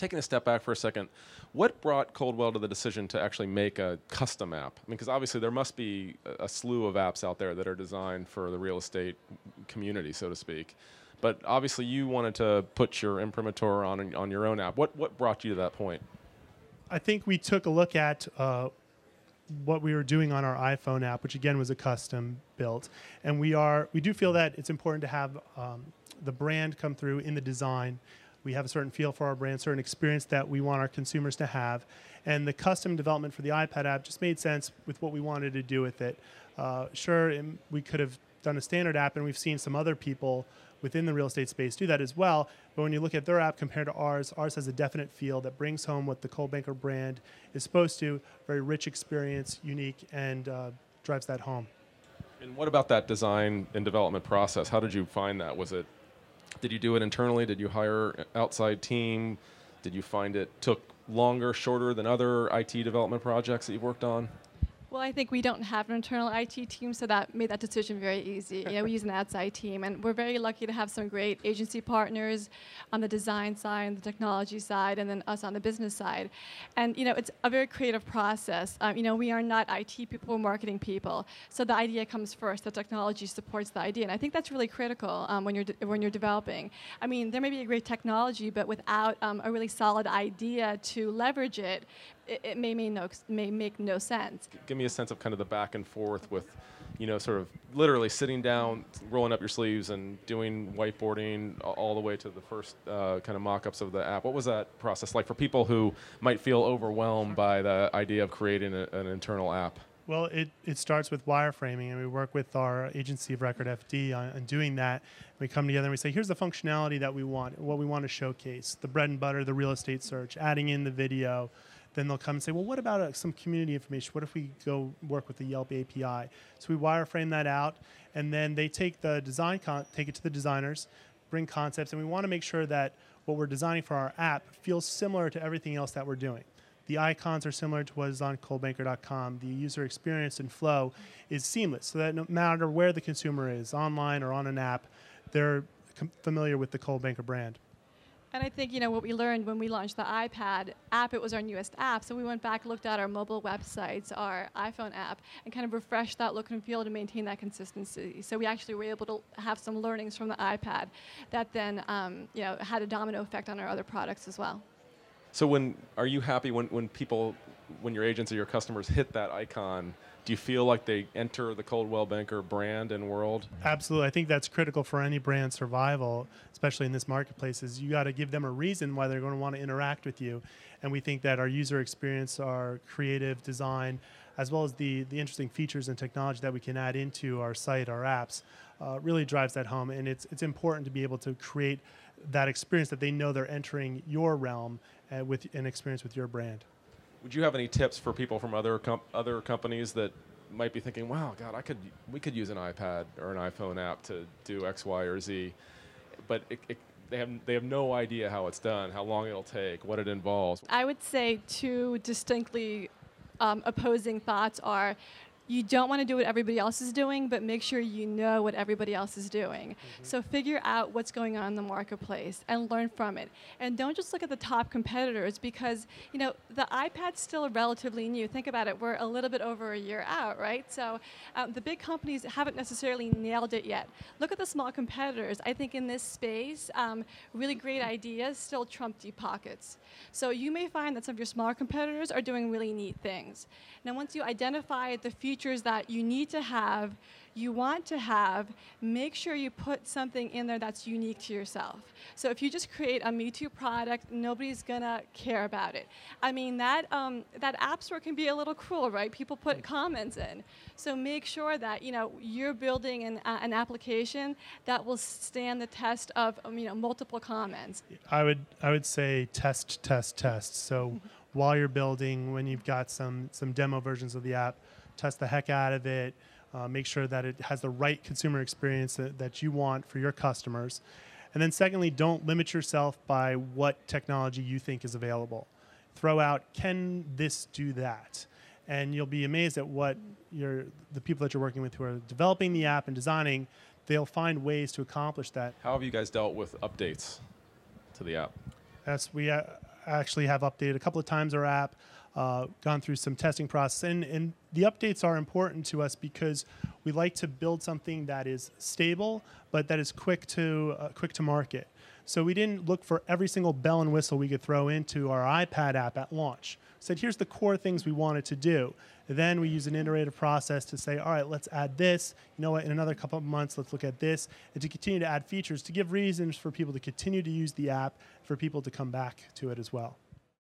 taking a step back for a second, what brought Coldwell to the decision to actually make a custom app? I mean, because obviously there must be a, a slew of apps out there that are designed for the real estate community, so to speak. But obviously, you wanted to put your imprimatur on on your own app. What what brought you to that point? I think we took a look at uh, what we were doing on our iPhone app, which again was a custom built, and we are we do feel that it's important to have um, the brand come through in the design. We have a certain feel for our brand, certain experience that we want our consumers to have, and the custom development for the iPad app just made sense with what we wanted to do with it. Uh, sure, we could have done a standard app, and we've seen some other people within the real estate space do that as well. But when you look at their app compared to ours, ours has a definite feel that brings home what the Coldwell brand is supposed to very rich experience, unique, and uh, drives that home. And what about that design and development process? How did you find that? Was it, did you do it internally? Did you hire outside team? Did you find it took longer, shorter than other IT development projects that you've worked on? Well, I think we don't have an internal IT team, so that made that decision very easy. you know, we use an outside team, and we're very lucky to have some great agency partners on the design side and the technology side, and then us on the business side. And you know, it's a very creative process. Um, you know, we are not IT people, we're marketing people, so the idea comes first. The technology supports the idea, and I think that's really critical um, when you're when you're developing. I mean, there may be a great technology, but without um, a really solid idea to leverage it, it, it may, make no, may make no sense. Give me a sense of kind of the back and forth with, you know, sort of literally sitting down, rolling up your sleeves, and doing whiteboarding all the way to the first uh, kind of mock-ups of the app. What was that process like for people who might feel overwhelmed by the idea of creating a, an internal app? Well, it, it starts with wireframing, and we work with our agency of record FD on, on, doing that. We come together and we say, here's the functionality that we want, what we want to showcase, the bread and butter, the real estate search, adding in the video, then they'll come and say, well, what about uh, some community information? What if we go work with the Yelp API? So we wireframe that out, and then they take the design, con- take it to the designers, bring concepts, and we want to make sure that what we're designing for our app feels similar to everything else that we're doing. The icons are similar to what is on coldwellbanker.com. The user experience and flow is seamless, so that no matter where the consumer is, online or on an app, they're com- familiar with the Coldwell Banker brand. And I think, you know, what we learned when we launched the iPad app, it was our newest app. So we went back, looked at our mobile websites, our iPhone app, and kind of refreshed that look and feel to maintain that consistency. So we actually were able to have some learnings from the iPad that then, um, you know, had a domino effect on our other products as well. So when, are you happy when, when people, when your agents or your customers hit that icon, do you feel like they enter the Coldwell Banker brand and world? Absolutely. I think that's critical for any brand survival, especially in this marketplace, is you got to give them a reason why they're going to want to interact with you. And we think that our user experience, our creative design, as well as the, the interesting features and technology that we can add into our site, our apps, uh, really drives that home. And it's, it's important to be able to create that experience that they know they're entering your realm uh, with an experience with your brand. Would you have any tips for people from other com- other companies that might be thinking, "Wow, God, I could we could use an iPad or an iPhone app to do X, Y, or Z," but it, it, they have they have no idea how it's done, how long it'll take, what it involves. I would say two distinctly um, opposing thoughts are you don't want to do what everybody else is doing, but make sure you know what everybody else is doing. Mm-hmm. So figure out what's going on in the marketplace and learn from it. And don't just look at the top competitors because, you know, the iPad's still relatively new. Think about it, we're a little bit over a year out, right? So um, the big companies haven't necessarily nailed it yet. Look at the small competitors. I think in this space, um, really great ideas still trump deep pockets. So you may find that some of your smaller competitors are doing really neat things. Now, once you identify the features that you need to have, you want to have, make sure you put something in there that's unique to yourself. So if you just create a Me Too product, nobody's gonna care about it. I mean, that, um, that App Store can be a little cruel, right? People put comments in. So make sure that, you know, you're building an, uh, an application that will stand the test of, um, you know, multiple comments. I would, I would say test, test, test. So while you're building, when you've got some some demo versions of the app, test the heck out of it. Uh, make sure that it has the right consumer experience that, that you want for your customers. And then, secondly, don't limit yourself by what technology you think is available. Throw out, can this do that? And you'll be amazed at what your, the people that you're working with who are developing the app and designing, they'll find ways to accomplish that. How have you guys dealt with updates to the app? We. Uh, actually have updated a couple of times our app, uh, gone through some testing process, and, and the updates are important to us because we like to build something that is stable, but that is quick to uh, quick to market. So we didn't look for every single bell and whistle we could throw into our iPad app at launch. Said here's the core things we wanted to do. Then we use an iterative process to say, all right, let's add this. You know what? In another couple of months, let's look at this, and to continue to add features to give reasons for people to continue to use the app, for people to come back to it as well.